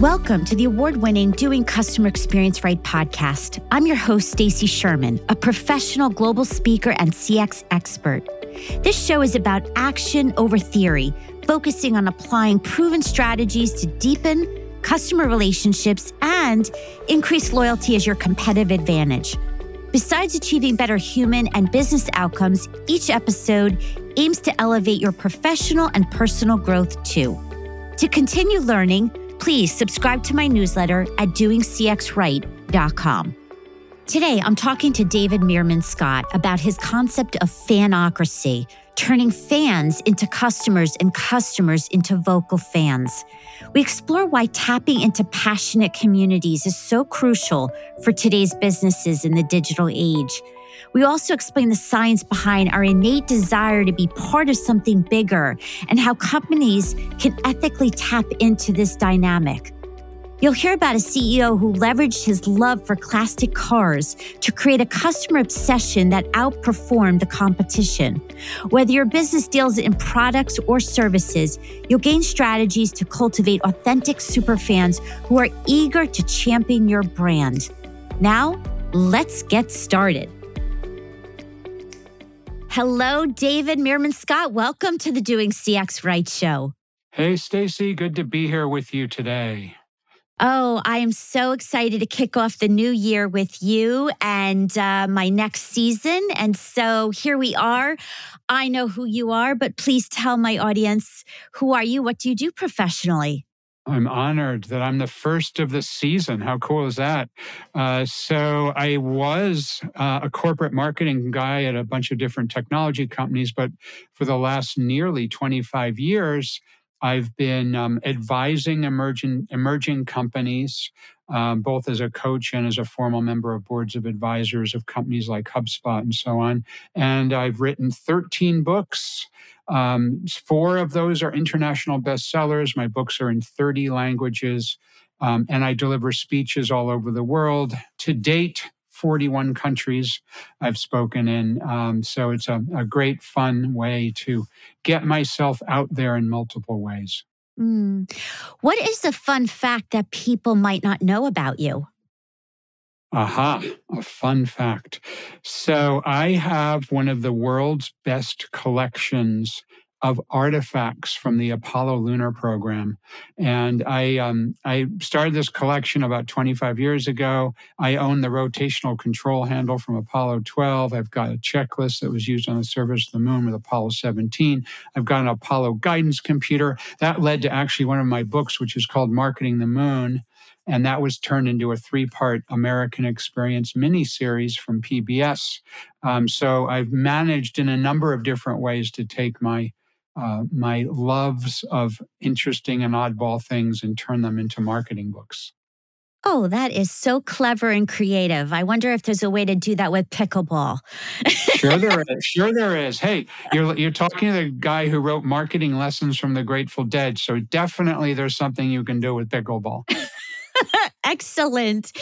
Welcome to the award-winning Doing Customer Experience Right podcast. I'm your host Stacy Sherman, a professional global speaker and CX expert. This show is about action over theory, focusing on applying proven strategies to deepen customer relationships and increase loyalty as your competitive advantage. Besides achieving better human and business outcomes, each episode aims to elevate your professional and personal growth too. To continue learning, please subscribe to my newsletter at doingcxright.com. Today, I'm talking to David Meerman Scott about his concept of fanocracy, turning fans into customers and customers into vocal fans. We explore why tapping into passionate communities is so crucial for today's businesses in the digital age. We also explain the science behind our innate desire to be part of something bigger and how companies can ethically tap into this dynamic. You'll hear about a CEO who leveraged his love for classic cars to create a customer obsession that outperformed the competition. Whether your business deals in products or services, you'll gain strategies to cultivate authentic superfans who are eager to champion your brand. Now, let's get started. Hello, David Meerman Scott. Welcome to the Doing CX Right show. Hey, Stacy. Good to be here with you today. Oh, I am so excited to kick off the new year with you and uh, my next season. And so here we are. I know who you are, but please tell my audience who are you? What do you do professionally? I'm honored that I'm the first of the season. How cool is that? Uh, so, I was uh, a corporate marketing guy at a bunch of different technology companies, but for the last nearly 25 years, I've been um, advising emerging emerging companies, um, both as a coach and as a formal member of boards of advisors of companies like HubSpot and so on. And I've written 13 books. Um, four of those are international bestsellers. My books are in 30 languages. Um, and I deliver speeches all over the world. To date, 41 countries I've spoken in. Um, so it's a, a, great, fun way to get myself out there in multiple ways. Mm. What is the fun fact that people might not know about you? Aha, a fun fact. So I have one of the world's best collections of artifacts from the Apollo lunar program. And I, um, I started this collection about 25 years ago. I own the rotational control handle from Apollo 12. I've got a checklist that was used on the surface of the moon with Apollo 17. I've got an Apollo guidance computer. That led to actually one of my books, which is called Marketing the Moon. And that was turned into a three part American Experience mini series from PBS. Um, so I've managed in a number of different ways to take my uh, my loves of interesting and oddball things and turn them into marketing books. Oh, that is so clever and creative. I wonder if there's a way to do that with pickleball. sure there is. Sure there is. Hey, you're you're talking to the guy who wrote marketing lessons from the Grateful Dead, so definitely there's something you can do with pickleball. Excellent.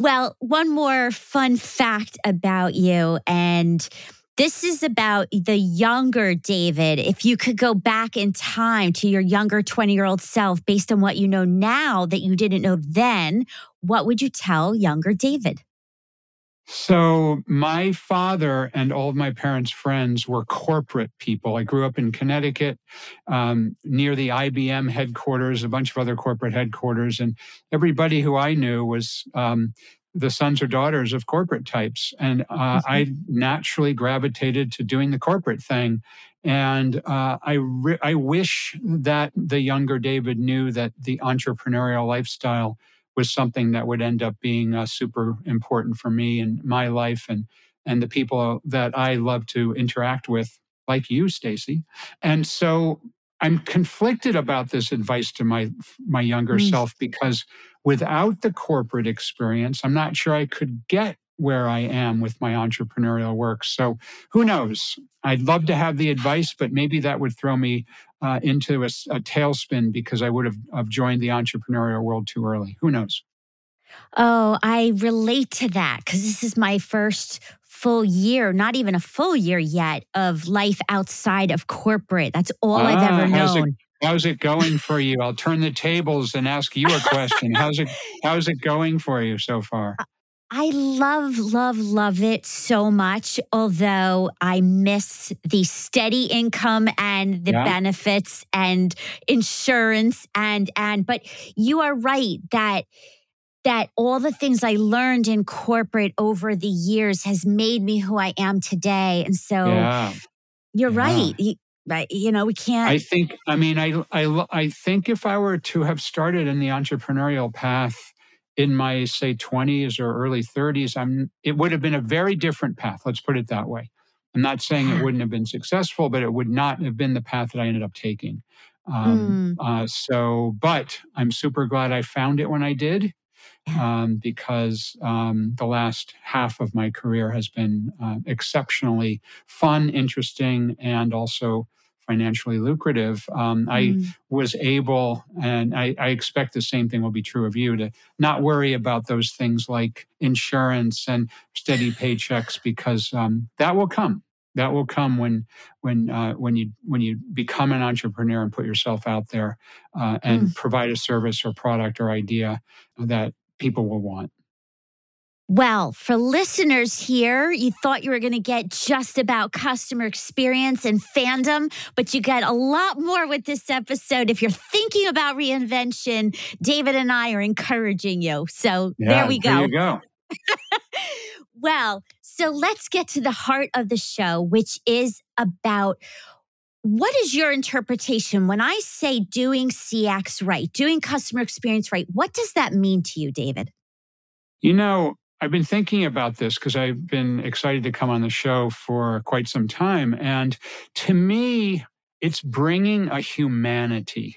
Well, one more fun fact about you and this is about the younger David. If you could go back in time to your younger 20 year old self based on what you know now that you didn't know then, what would you tell younger David? So, my father and all of my parents' friends were corporate people. I grew up in Connecticut um, near the IBM headquarters, a bunch of other corporate headquarters, and everybody who I knew was um, the sons or daughters of corporate types. And uh, mm-hmm. I naturally gravitated to doing the corporate thing. And uh, I, re- I wish that the younger David knew that the entrepreneurial lifestyle was something that would end up being uh, super important for me and my life and, and the people that I love to interact with, like you, Stacy. And so I'm conflicted about this advice to my my younger mm. self because without the corporate experience, I'm not sure I could get where I am with my entrepreneurial work. So who knows? I'd love to have the advice, but maybe that would throw me uh, into a, a, tailspin because I would have, have joined the entrepreneurial world too early. Who knows? Oh, I relate to that because this is my first full year, not even a full year yet, of life outside of corporate. That's all ah, I've ever known. How's it, how's it going for you? I'll turn the tables and ask you a question. How's it how's it going for you so far? I love, love, love it so much. Although I miss the steady income and the yeah. benefits and insurance and and but you are right that that all the things I learned in corporate over the years has made me who I am today. And so yeah. you're yeah. right. You, you know, we can't. I think, I mean, I, I, I think if I were to have started in the entrepreneurial path in my, say, 20s or early 30s, I'm, it would have been a very different path. Let's put it that way. I'm not saying it wouldn't have been successful, but it would not have been the path that I ended up taking. Um, mm. uh, so, but I'm super glad I found it when I did um, because um, the last half of my career has been uh, exceptionally fun, interesting, and also financially lucrative. Um, mm. I was able, and I, I, expect the same thing will be true of you, to not worry about those things like insurance and steady paychecks because um, that will come. That will come when when uh, when you when you become an entrepreneur and put yourself out there uh, and mm. provide a service or product or idea that people will want. Well, for listeners here, you thought you were going to get just about customer experience and fandom, but you get a lot more with this episode. If you're thinking about reinvention, David and I are encouraging you. So yeah, there we go. There you go. well, so let's get to the heart of the show, which is about what is your interpretation when I say doing CX right, doing customer experience right? What does that mean to you, David? You know, I've been thinking about this because I've been excited to come on the show for quite some time. And to me, it's bringing a humanity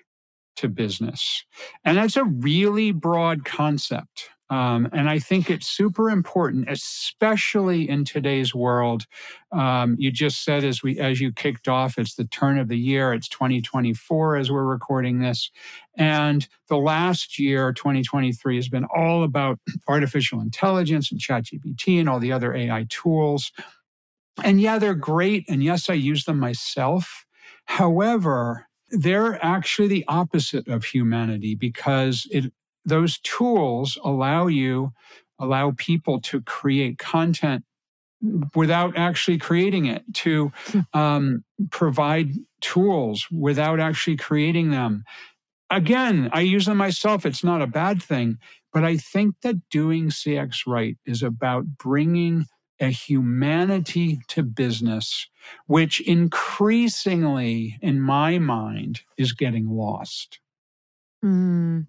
to business. And that's a really broad concept. Um, and I think it's super important, especially in today's world. Um, you just said as we as you kicked off, it's the turn of the year. It's 2024 as we're recording this, and the last year, 2023, has been all about artificial intelligence and ChatGPT and all the other AI tools. And yeah, they're great, and yes, I use them myself. However, they're actually the opposite of humanity because it those tools allow you, allow people to create content without actually creating it, to hmm. um, provide tools without actually creating them. Again, I use them myself. It's not a bad thing. But I think that doing CX right is about bringing a humanity to business, which increasingly, in my mind, is getting lost. Mm.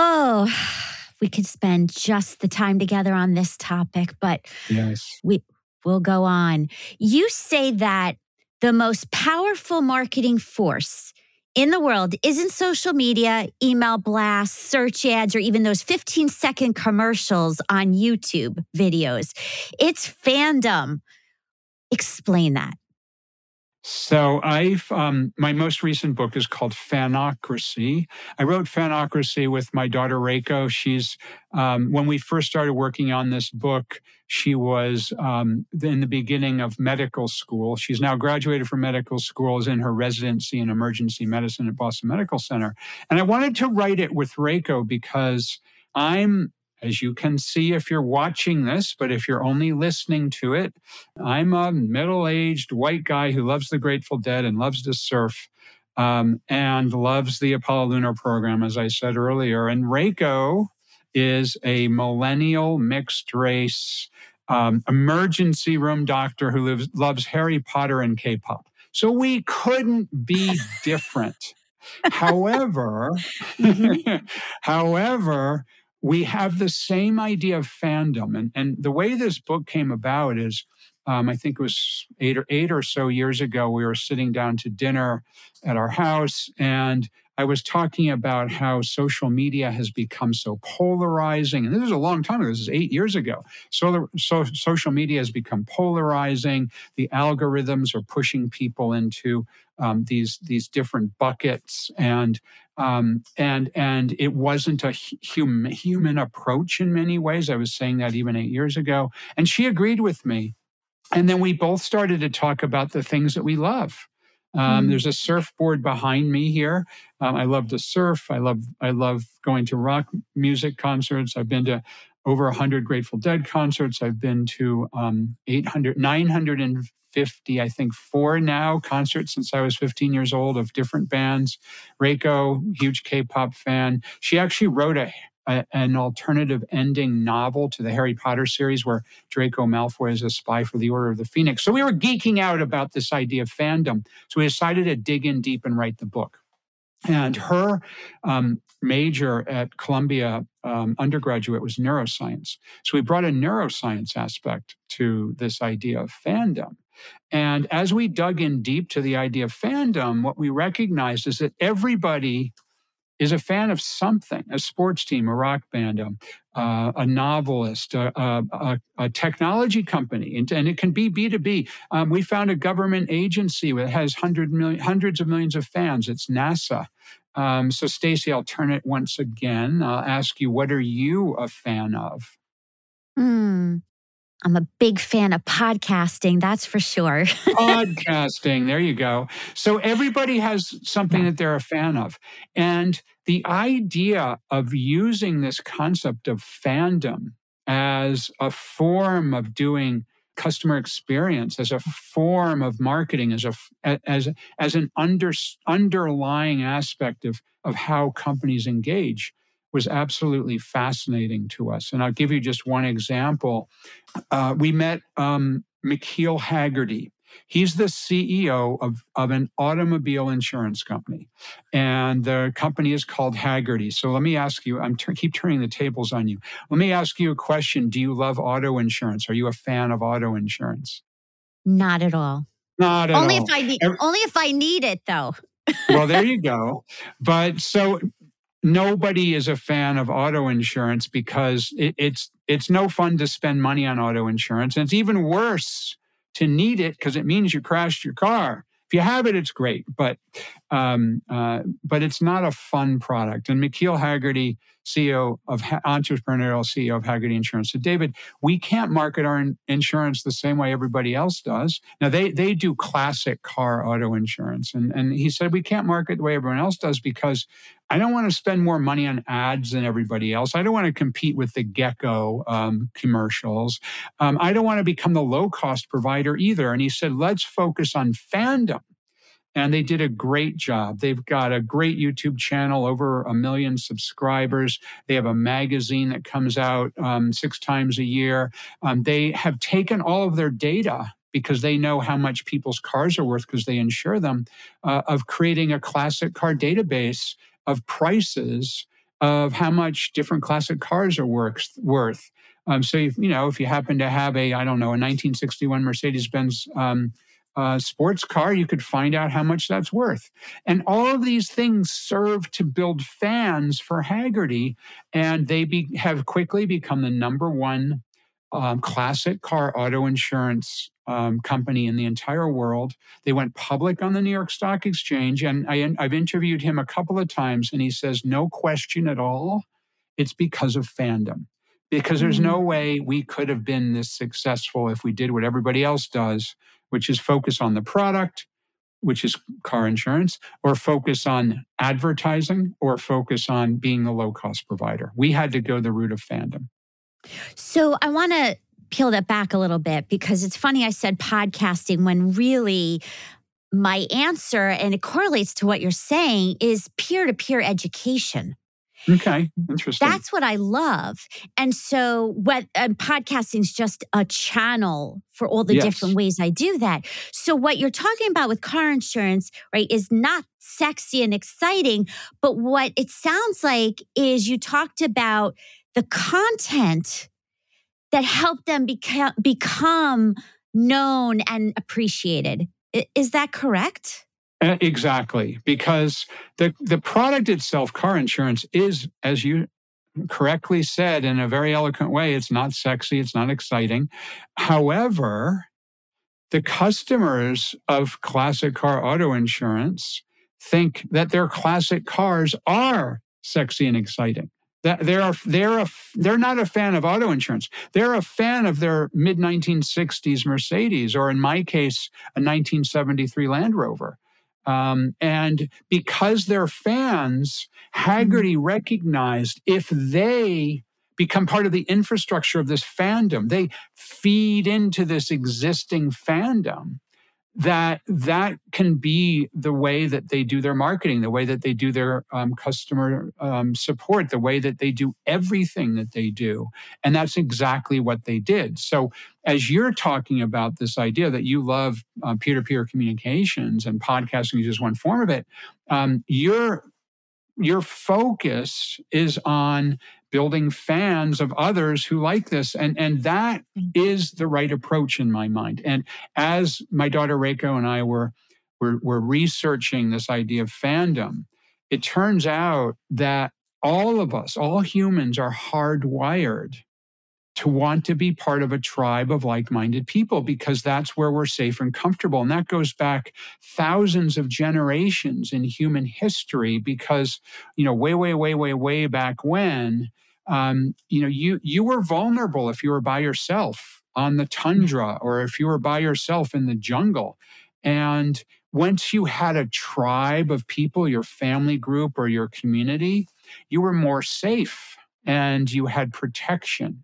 Oh, we could spend just the time together on this topic, but yes. we will go on. You say that the most powerful marketing force in the world isn't social media, email blasts, search ads, or even those 15 second commercials on YouTube videos. It's fandom. Explain that. So I've um, my most recent book is called Fanocracy. I wrote Fanocracy with my daughter Reiko. She's um, when we first started working on this book, she was um, in the beginning of medical school. She's now graduated from medical school, is in her residency in emergency medicine at Boston Medical Center. And I wanted to write it with Reiko because I'm as you can see if you're watching this, but if you're only listening to it, I'm a middle aged white guy who loves the Grateful Dead and loves to surf um, and loves the Apollo Lunar Program, as I said earlier. And Reiko is a millennial mixed race um, emergency room doctor who lives, loves Harry Potter and K pop. So we couldn't be different. however, mm-hmm. however, we have the same idea of fandom. And, and the way this book came about is um, I think it was eight or eight or so years ago, we were sitting down to dinner at our house, and I was talking about how social media has become so polarizing. And this is a long time ago. This is eight years ago. So, so social media has become polarizing. The algorithms are pushing people into um, these these different buckets, and um, and and it wasn't a human human approach in many ways. I was saying that even eight years ago, and she agreed with me. And then we both started to talk about the things that we love. Um, mm. There's a surfboard behind me here. Um, I love to surf. I love I love going to rock music concerts. I've been to over 100 Grateful Dead concerts. I've been to um, 800, 950, I think, four now concerts since I was 15 years old of different bands. Reiko, huge K pop fan. She actually wrote a, a, an alternative ending novel to the Harry Potter series where Draco Malfoy is a spy for the Order of the Phoenix. So we were geeking out about this idea of fandom. So we decided to dig in deep and write the book. And her um, major at Columbia um, undergraduate was neuroscience. So we brought a neuroscience aspect to this idea of fandom. And as we dug in deep to the idea of fandom, what we recognized is that everybody is a fan of something a sports team, a rock band, um, uh, a novelist, a, a, a, technology company, and, and, it can be B2B. Um, we found a government agency that has hundred million, hundreds of millions of fans. It's NASA. Um, so, Stacy, I'll turn it once again. I'll ask you, what are you a fan of? Hmm. I'm a big fan of podcasting, that's for sure. podcasting, there you go. So everybody has something that they're a fan of. And the idea of using this concept of fandom as a form of doing customer experience as a form of marketing as a as as an under, underlying aspect of of how companies engage was absolutely fascinating to us. And I'll give you just one example. Uh, we met um, McKeel Hagerty. He's the CEO of, of an automobile insurance company, and the company is called Hagerty. So let me ask you, I'm t- keep turning the tables on you. Let me ask you a question. Do you love auto insurance? Are you a fan of auto insurance? Not at all. Not at only all. if I need, Every, only if I need it, though. well, there you go. But so nobody is a fan of auto insurance because it, it's it's no fun to spend money on auto insurance. And it's even worse to need it because it means you crashed your car. If you have it it's great but um, uh, but it's not a fun product. And McKeel Hagerty CEO of entrepreneurial CEO of Hagerty Insurance. So, David, we can't market our insurance the same way everybody else does. Now, they they do classic car auto insurance, and and he said we can't market the way everyone else does because I don't want to spend more money on ads than everybody else. I don't want to compete with the Gecko um, commercials. Um, I don't want to become the low cost provider either. And he said, let's focus on fandom and they did a great job. They've got a great YouTube channel, over a million subscribers. They have a magazine that comes out um, six times a year. Um, they have taken all of their data because they know how much people's cars are worth because they insure them, uh, of creating a classic car database of prices of how much different classic cars are worth. worth. Um, so, if, you know, if you happen to have a, I don't know, a 1961 Mercedes Benz um, uh, sports car, you could find out how much that's worth. And all of these things serve to build fans for Hagerty, and they be, have quickly become the number one um, classic car auto insurance um, company in the entire world. They went public on the New York Stock Exchange, and I, I've interviewed him a couple of times, and he says, no question at all, it's because of fandom because there's no mm. way we could have been this successful if we did what everybody else does, which is focus on the product, which is car insurance, or focus on advertising, or focus on being a low cost provider. We had to go the route of fandom. So I want to peel that back a little bit because it's funny I said podcasting when really my answer, and it correlates to what you're saying, is peer to peer education. Okay, mm-hmm. interesting. That's what I love. And so, what and podcasting is just a channel for all the yes. different ways I do that. So, what you're talking about with car insurance, right, is not sexy and exciting, but what it sounds like is you talked about the content that helped them beca- become known and appreciated. Is that correct? Eh, exactly, because the the product itself, car insurance, is as you correctly said in a very eloquent way, it's not sexy, it's not exciting. However, the customers of classic car auto insurance think that their classic cars are sexy and exciting. That they're they're a, they're not a fan of auto insurance. They're a fan of their mid 1960s Mercedes, or in my case, a 1973 Land Rover Um, and because they're fans, Hagerty mm-hmm. recognized if they become part of the infrastructure of this fandom, they feed into this existing fandom that that can be the way that they do their marketing the way that they do their um, customer um, support the way that they do everything that they do. And that's exactly what they did. So as you're talking about this idea that you love uh, peer-to-peer communications and podcasting is just one form of it um, your your focus is on building fans of others who like this and and that mm. the right approach in my mind and as my daughter Reiko and I were were, were researching this idea of fandom it turns out that all of us all humans are hardwired to want to be part of a tribe of like minded people because that's where we're safe and comfortable. And that goes back thousands of generations in human history because, you know, way, way, way, way, way back when, um, you know, you, you were vulnerable if you were by yourself on the tundra or if you were by yourself in the jungle. And once you had a tribe of people, your family group or your community, you were more safe and you had protection.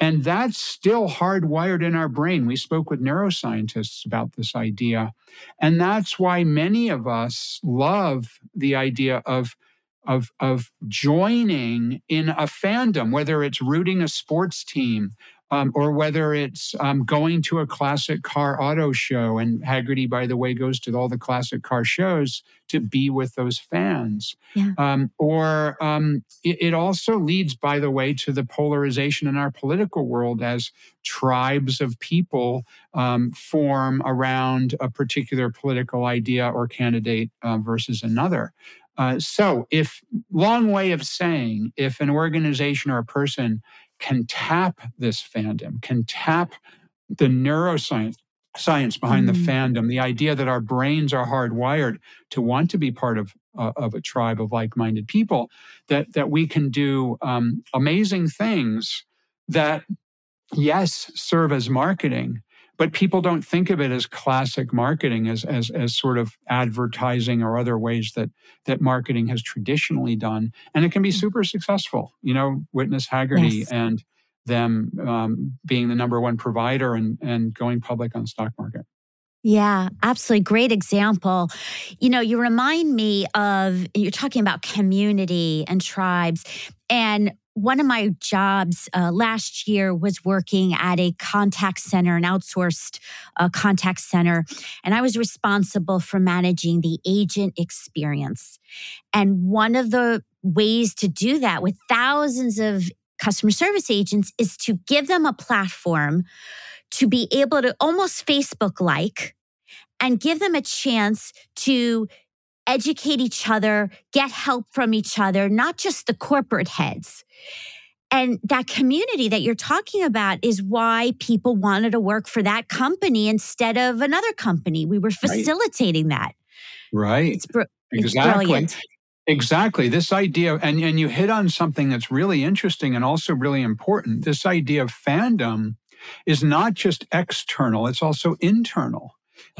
And that's still hardwired in our brain. We spoke with neuroscientists about this idea. And that's why many of us love the idea of, of, of joining in a fandom, whether it's rooting a sports team um, or whether it's um, going to a classic car auto show. And Hagerty, by the way, goes to all the classic car shows to be with those fans. Yeah. Um, or um, it, it, also leads, by the way, to the polarization in our political world as tribes of people um, form around a particular political idea or candidate uh, versus another. Uh, so, if long way of saying, if an organization or a person can tap this fandom, can tap the neuroscience science behind mm. the fandom, the idea that our brains are hardwired to want to be part of uh, of a tribe of like-minded people, that that we can do um, amazing things that yes serve as marketing, but people don't think of it as classic marketing as as as sort of advertising or other ways that that marketing has traditionally done and it can be mm. super successful you know witness hagerty yes. and them um, being the number one provider and and going public on the stock market yeah, absolutely. Great example. You know, you remind me of, you're talking about community and tribes. And one of my jobs uh, last year was working at a contact center, an outsourced uh, contact center, and I was responsible for managing the agent experience. And one of the ways to do that with thousands of customer service agents is to give them a platform to be able to almost Facebook like and give them a chance to educate each other, get help from each other, not just the corporate heads. And that community that you're talking about is why people wanted to work for that company instead of another company. We were facilitating right. that. Right. It's, br- exactly. It's brilliant. Exactly. This idea, and, and you hit on something that's really interesting and also really important. This idea of fandom is not just external, it's also internal.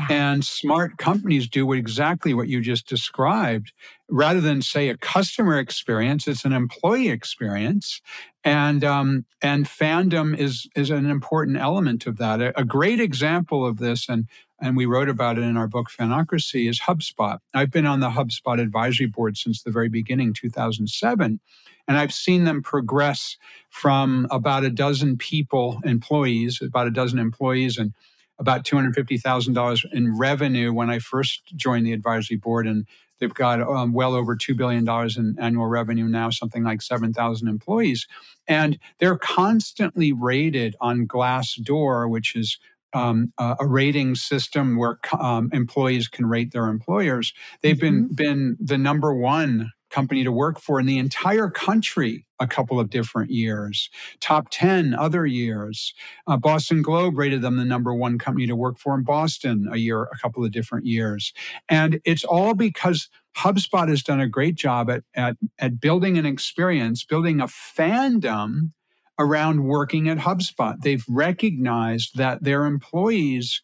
And smart companies do exactly what you just described. Rather than say a customer experience, it's an employee experience, and um, and fandom is is an important element of that. A, a great example of this, and and we wrote about it in our book Fanocracy, is HubSpot. I've been on the HubSpot advisory board since the very beginning, 2007. And I've seen them progress from about a dozen people, employees, about a dozen employees, and about $250,000 in revenue when I first joined the advisory board. And they've got um, well over $2 billion in annual revenue now, something like 7,000 employees. And they're constantly rated on Glassdoor, which is um, uh, a rating system where um, employees can rate their employers. They've mm-hmm. been been the number one company to work for in the entire country a couple of different years, top 10 other years. Uh, Boston Globe rated them the number one company to work for in Boston a year, a couple of different years. And it's all because HubSpot has done a great job at, at, at building an experience, building a fandom around working at HubSpot. They've recognized that their employees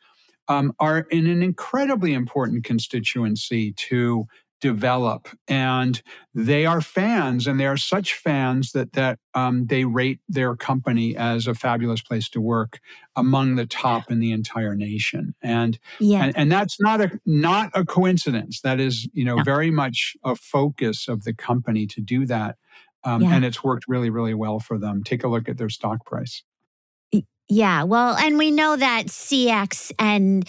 um, are in an incredibly important constituency to develop and they are fans and they are such fans that that um, they rate their company as a fabulous place to work among the top in the entire nation and yeah. and, and that's not a not a coincidence that is you know no. very much a focus of the company to do that um, yeah. and it's worked really really well for them take a look at their stock price yeah well and we know that cx and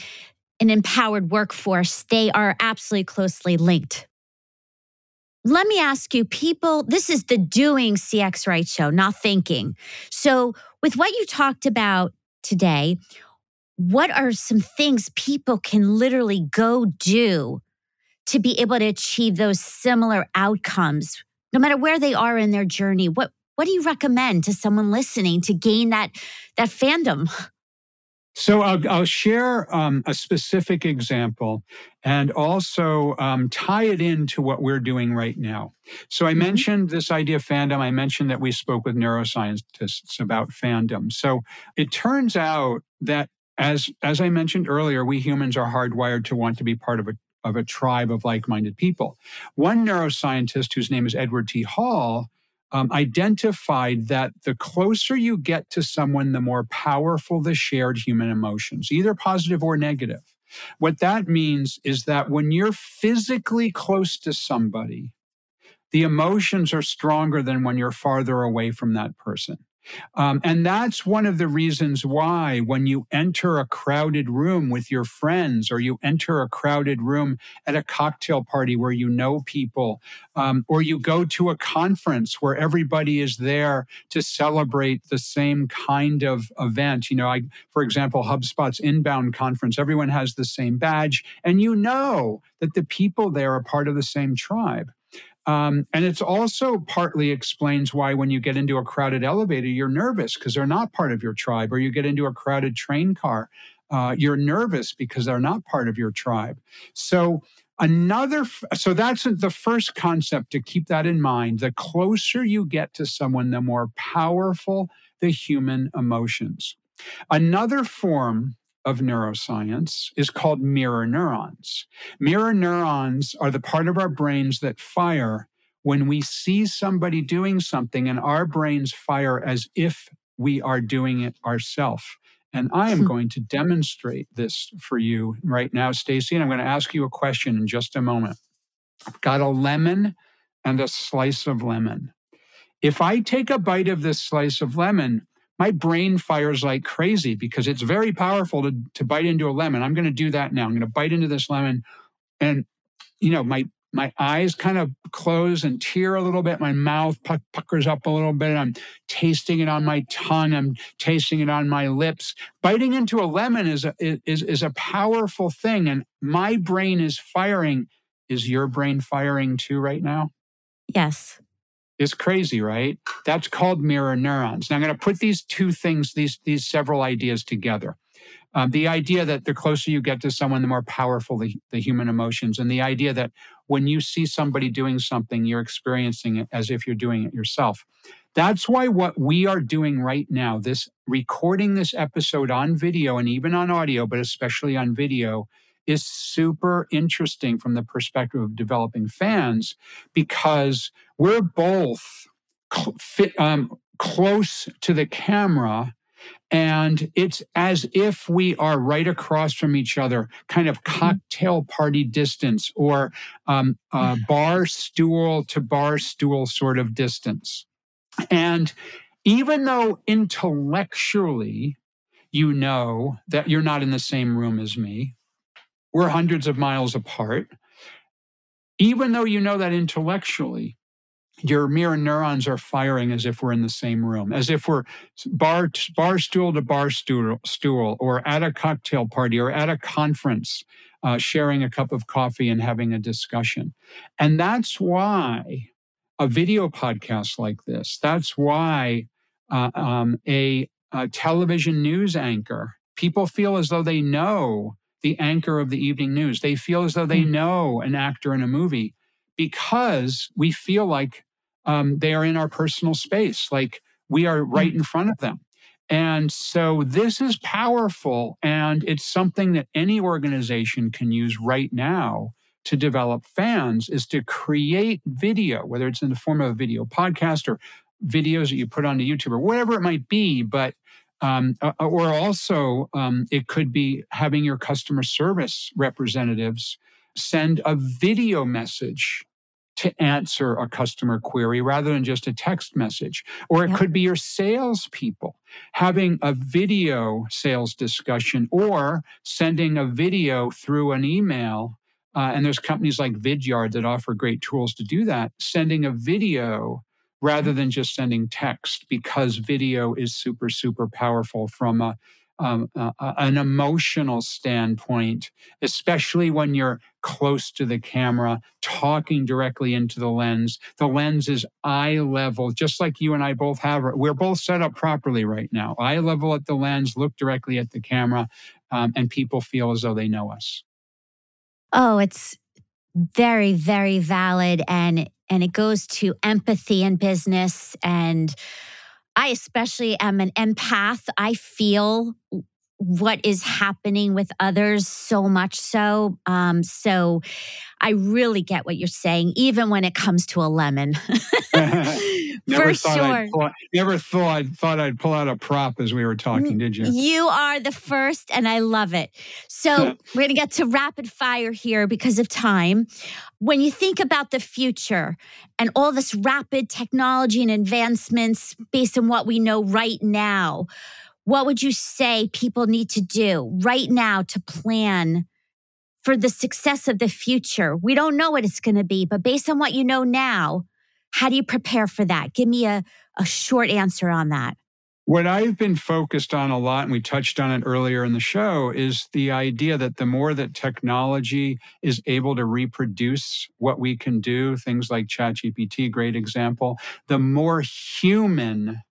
an empowered workforce, they are absolutely closely linked. Let me ask you, people, this is the doing CX Right show, not thinking. So, with what you talked about today, what are some things people can literally go do to be able to achieve those similar outcomes, no matter where they are in their journey? What what do you recommend to someone listening to gain that that fandom? So I'll, I'll share um, a specific example and also um, tie it into what we're doing right now. So I mm-hmm. mentioned this idea of fandom. I mentioned that we spoke with neuroscientists about fandom. So it turns out that as as I mentioned earlier, we humans are hardwired to want to be part of a of a tribe of like-minded people. One neuroscientist whose name is Edward T. Hall um, identified that the closer you get to someone, the more powerful the shared human emotions, either positive or negative. What that means is that when you're physically close to somebody, the emotions are stronger than when you're farther away from that person. Um, and that's one of the reasons why, when you enter a crowded room with your friends, or you enter a crowded room at a cocktail party where you know people, um, or you go to a conference where everybody is there to celebrate the same kind of event. You know, I, for example, HubSpot's inbound conference, everyone has the same badge, and you know that the people there are part of the same tribe. Um, and it's also partly explains why when you get into a crowded elevator, you're nervous because they're not part of your tribe, or you get into a crowded train car, uh, you're nervous because they're not part of your tribe. So another so that's the first concept to keep that in mind the closer you get to someone the more powerful the human emotions another form of neuroscience is called mirror neurons. Mirror neurons are the part of our brains that fire when we see somebody doing something and our brains fire as if we are doing it ourselves. And I am hmm. going to demonstrate this for you right now, Stacy. And I'm going to ask you a question in just a moment. I've got a lemon and a slice of lemon. If I take a bite of this slice of lemon, my brain fires like crazy because it's very powerful to, to bite into a lemon. I'm going to do that now. I'm going to bite into this lemon and, you know, my, my eyes kind of close and tear a little bit. My mouth puckers up a little bit. I'm tasting it on my tongue. I'm tasting it on my lips. Biting into a lemon is a, is, is a powerful thing. And my brain is firing. Is your brain firing too right now? Yes is crazy, right? That's called mirror neurons. Now I'm going to put these two things, these these several ideas together. Um, the idea that the closer you get to someone, the more powerful the, the human emotions, and the idea that when you see somebody doing something, you're experiencing it as if you're doing it yourself. That's why what we are doing right now, this recording this episode on video and even on audio, but especially on video, is super interesting from the perspective of developing fans because we're both cl- fit, um, close to the camera and it's as if we are right across from each other, kind of mm-hmm. cocktail party distance or um, bar stool to bar stool sort of distance. And even though intellectually you know that you're not in the same room as me, we're hundreds of miles apart. Even though you know that intellectually, your mirror neurons are firing as if we're in the same room, as if we're bar, bar stool to bar stool, stool, or at a cocktail party or at a conference, uh, sharing a cup of coffee and having a discussion. And that's why a video podcast like this, that's why uh, um, a, a television news anchor, people feel as though they know the anchor of the evening news. They feel as though they hmm. know an actor in a movie because we feel like um, they are in our personal space, like we are right in front of them. And so this is powerful, and it's something that any organization can use right now to develop fans is to create video, whether it's in the form of a video podcast or videos that you put onto YouTube or whatever it might be. But um, or also, um, it could be having your customer service representatives send a video message to answer a customer query rather than just a text message. Or it yep. could be your salespeople having a video sales discussion or sending a video through an email. Uh, and there's companies like Vidyard that offer great tools to do that, sending a video rather than just sending text because video is super, super powerful from a um, uh, an emotional standpoint, especially when you're close to the camera, talking directly into the lens. The lens is eye level, just like you and I both have. We're both set up properly right now. Eye level at the lens, look directly at the camera, um, and people feel as though they know us. Oh, it's very, very valid, and and it goes to empathy in business and I especially am an empath. I feel what is happening with others so much so. Um, so I really get what you're saying, even when it comes to a lemon. never For sure. Pull, never thought thought I'd pull out a prop as we were talking, did you? You are the first, and I love it. So we're going to get to rapid fire here because of time. When you think about the future and all this rapid technology and advancements based on what we know right now, what would you say people need to do right now to plan for the success of the future? We don't know what it's going to be, but based on what you know now, how do you prepare for that? Give me a, a short answer on that. What I've been focused on a lot, and we touched on it earlier in the show, is the idea that the more that technology is able to reproduce what we can do, things like ChatGPT, great example, the more human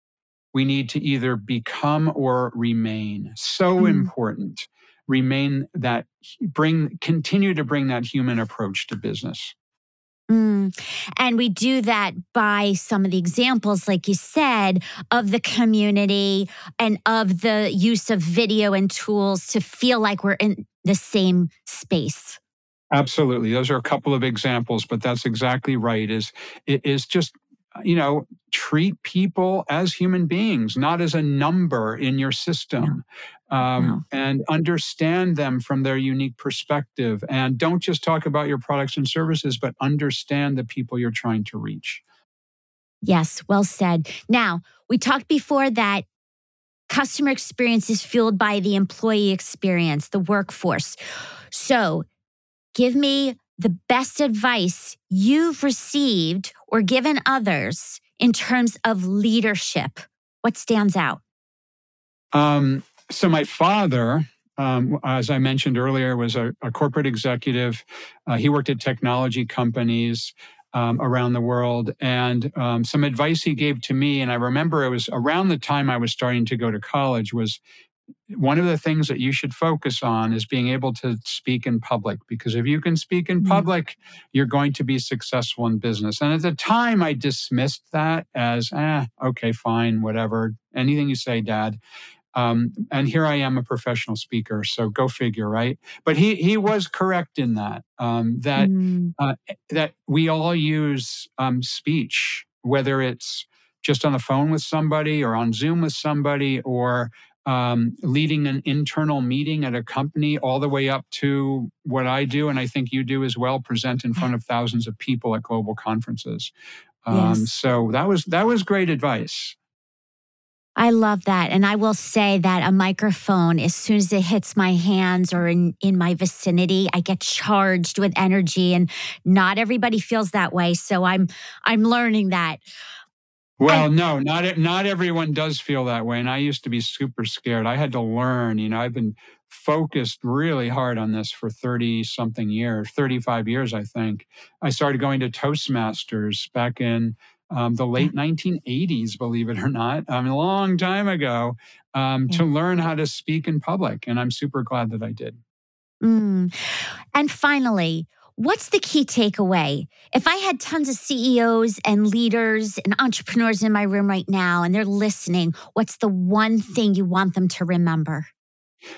we need to either become or remain. So mm. important. Remain that, bring, continue to bring that human approach to business. Mm. And we do that by some of the examples, like you said, of the community and of the use of video and tools to feel like we're in the same space. Absolutely. Those are a couple of examples, but that's exactly right. Is it is just you know, treat people as human beings, not as a number in your system, yeah. Um, yeah. and understand them from their unique perspective. And don't just talk about your products and services, but understand the people you're trying to reach. Yes, well said. Now, we talked before that customer experience is fueled by the employee experience, the workforce. So, give me the best advice you've received or given others in terms of leadership? What stands out? Um, so, my father, um, as I mentioned earlier, was a, a corporate executive. Uh, he worked at technology companies. Um, around the world. And um, some advice he gave to me, and I remember it was around the time I was starting to go to college, was one of the things that you should focus on is being able to speak in public because if you can speak in mm-hmm. public you're going to be successful in business and at the time i dismissed that as eh, okay fine whatever anything you say dad um, and here i am a professional speaker so go figure right but he he was correct in that um, that mm. uh, that we all use um, speech whether it's just on the phone with somebody or on zoom with somebody or um, leading an internal meeting at a company, all the way up to what I do, and I think you do as well, present in front of thousands of people at global conferences. Um, yes. So that was that was great advice. I love that. And I will say that a microphone, as soon as it hits my hands or in, in my vicinity, I get charged with energy. And not everybody feels that way. So I'm I'm learning that. Well, no, not not everyone does feel that way, and I used to be super scared. I had to learn. You know, I've been focused really hard on this for 30 something years 35 years i think i started going to toastmasters back in um, the late 1980s believe it or not um, a long time ago um, to learn how to speak in public and i'm super glad that i did mm. and finally What's the key takeaway? If I had tons of CEOs and leaders and entrepreneurs in my room right now and they're listening, what's the one thing you want them to remember?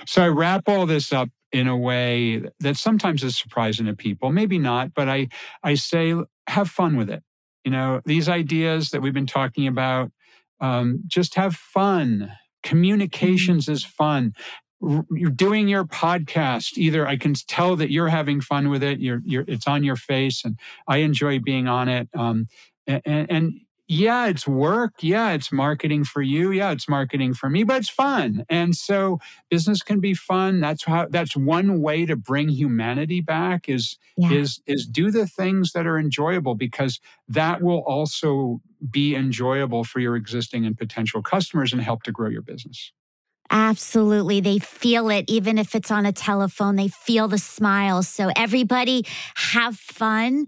So I wrap all this up in a way that sometimes is surprising to people, maybe not, but I I say have fun with it. You know, these ideas that we've been talking about, um, just have fun. Communications mm-hmm. is fun you're doing your podcast. Either i can tell that you're having fun with it you're, you're it's on your face and i enjoy being on it um, and, and, yeah it's work. Yeah it's marketing for you. Yeah it's marketing for me but it's fun. And so business can be fun. That's how that's one way to bring humanity back is yeah. is is do the things that are enjoyable because that will also be enjoyable for your existing and potential customers and help to grow your business Absolutely. They feel it, even if it's on a telephone, they feel the smile. So, everybody have fun.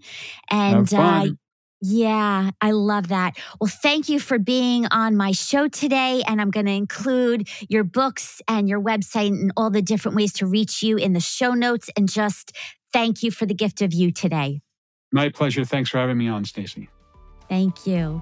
And, have fun. Uh, yeah, I love that. Well, thank you for being on my show today. And I'm going to include your books and your website and all the different ways to reach you in the show notes. And just thank you for the gift of you today. My pleasure. Thanks for having me on, Stacy. Thank you.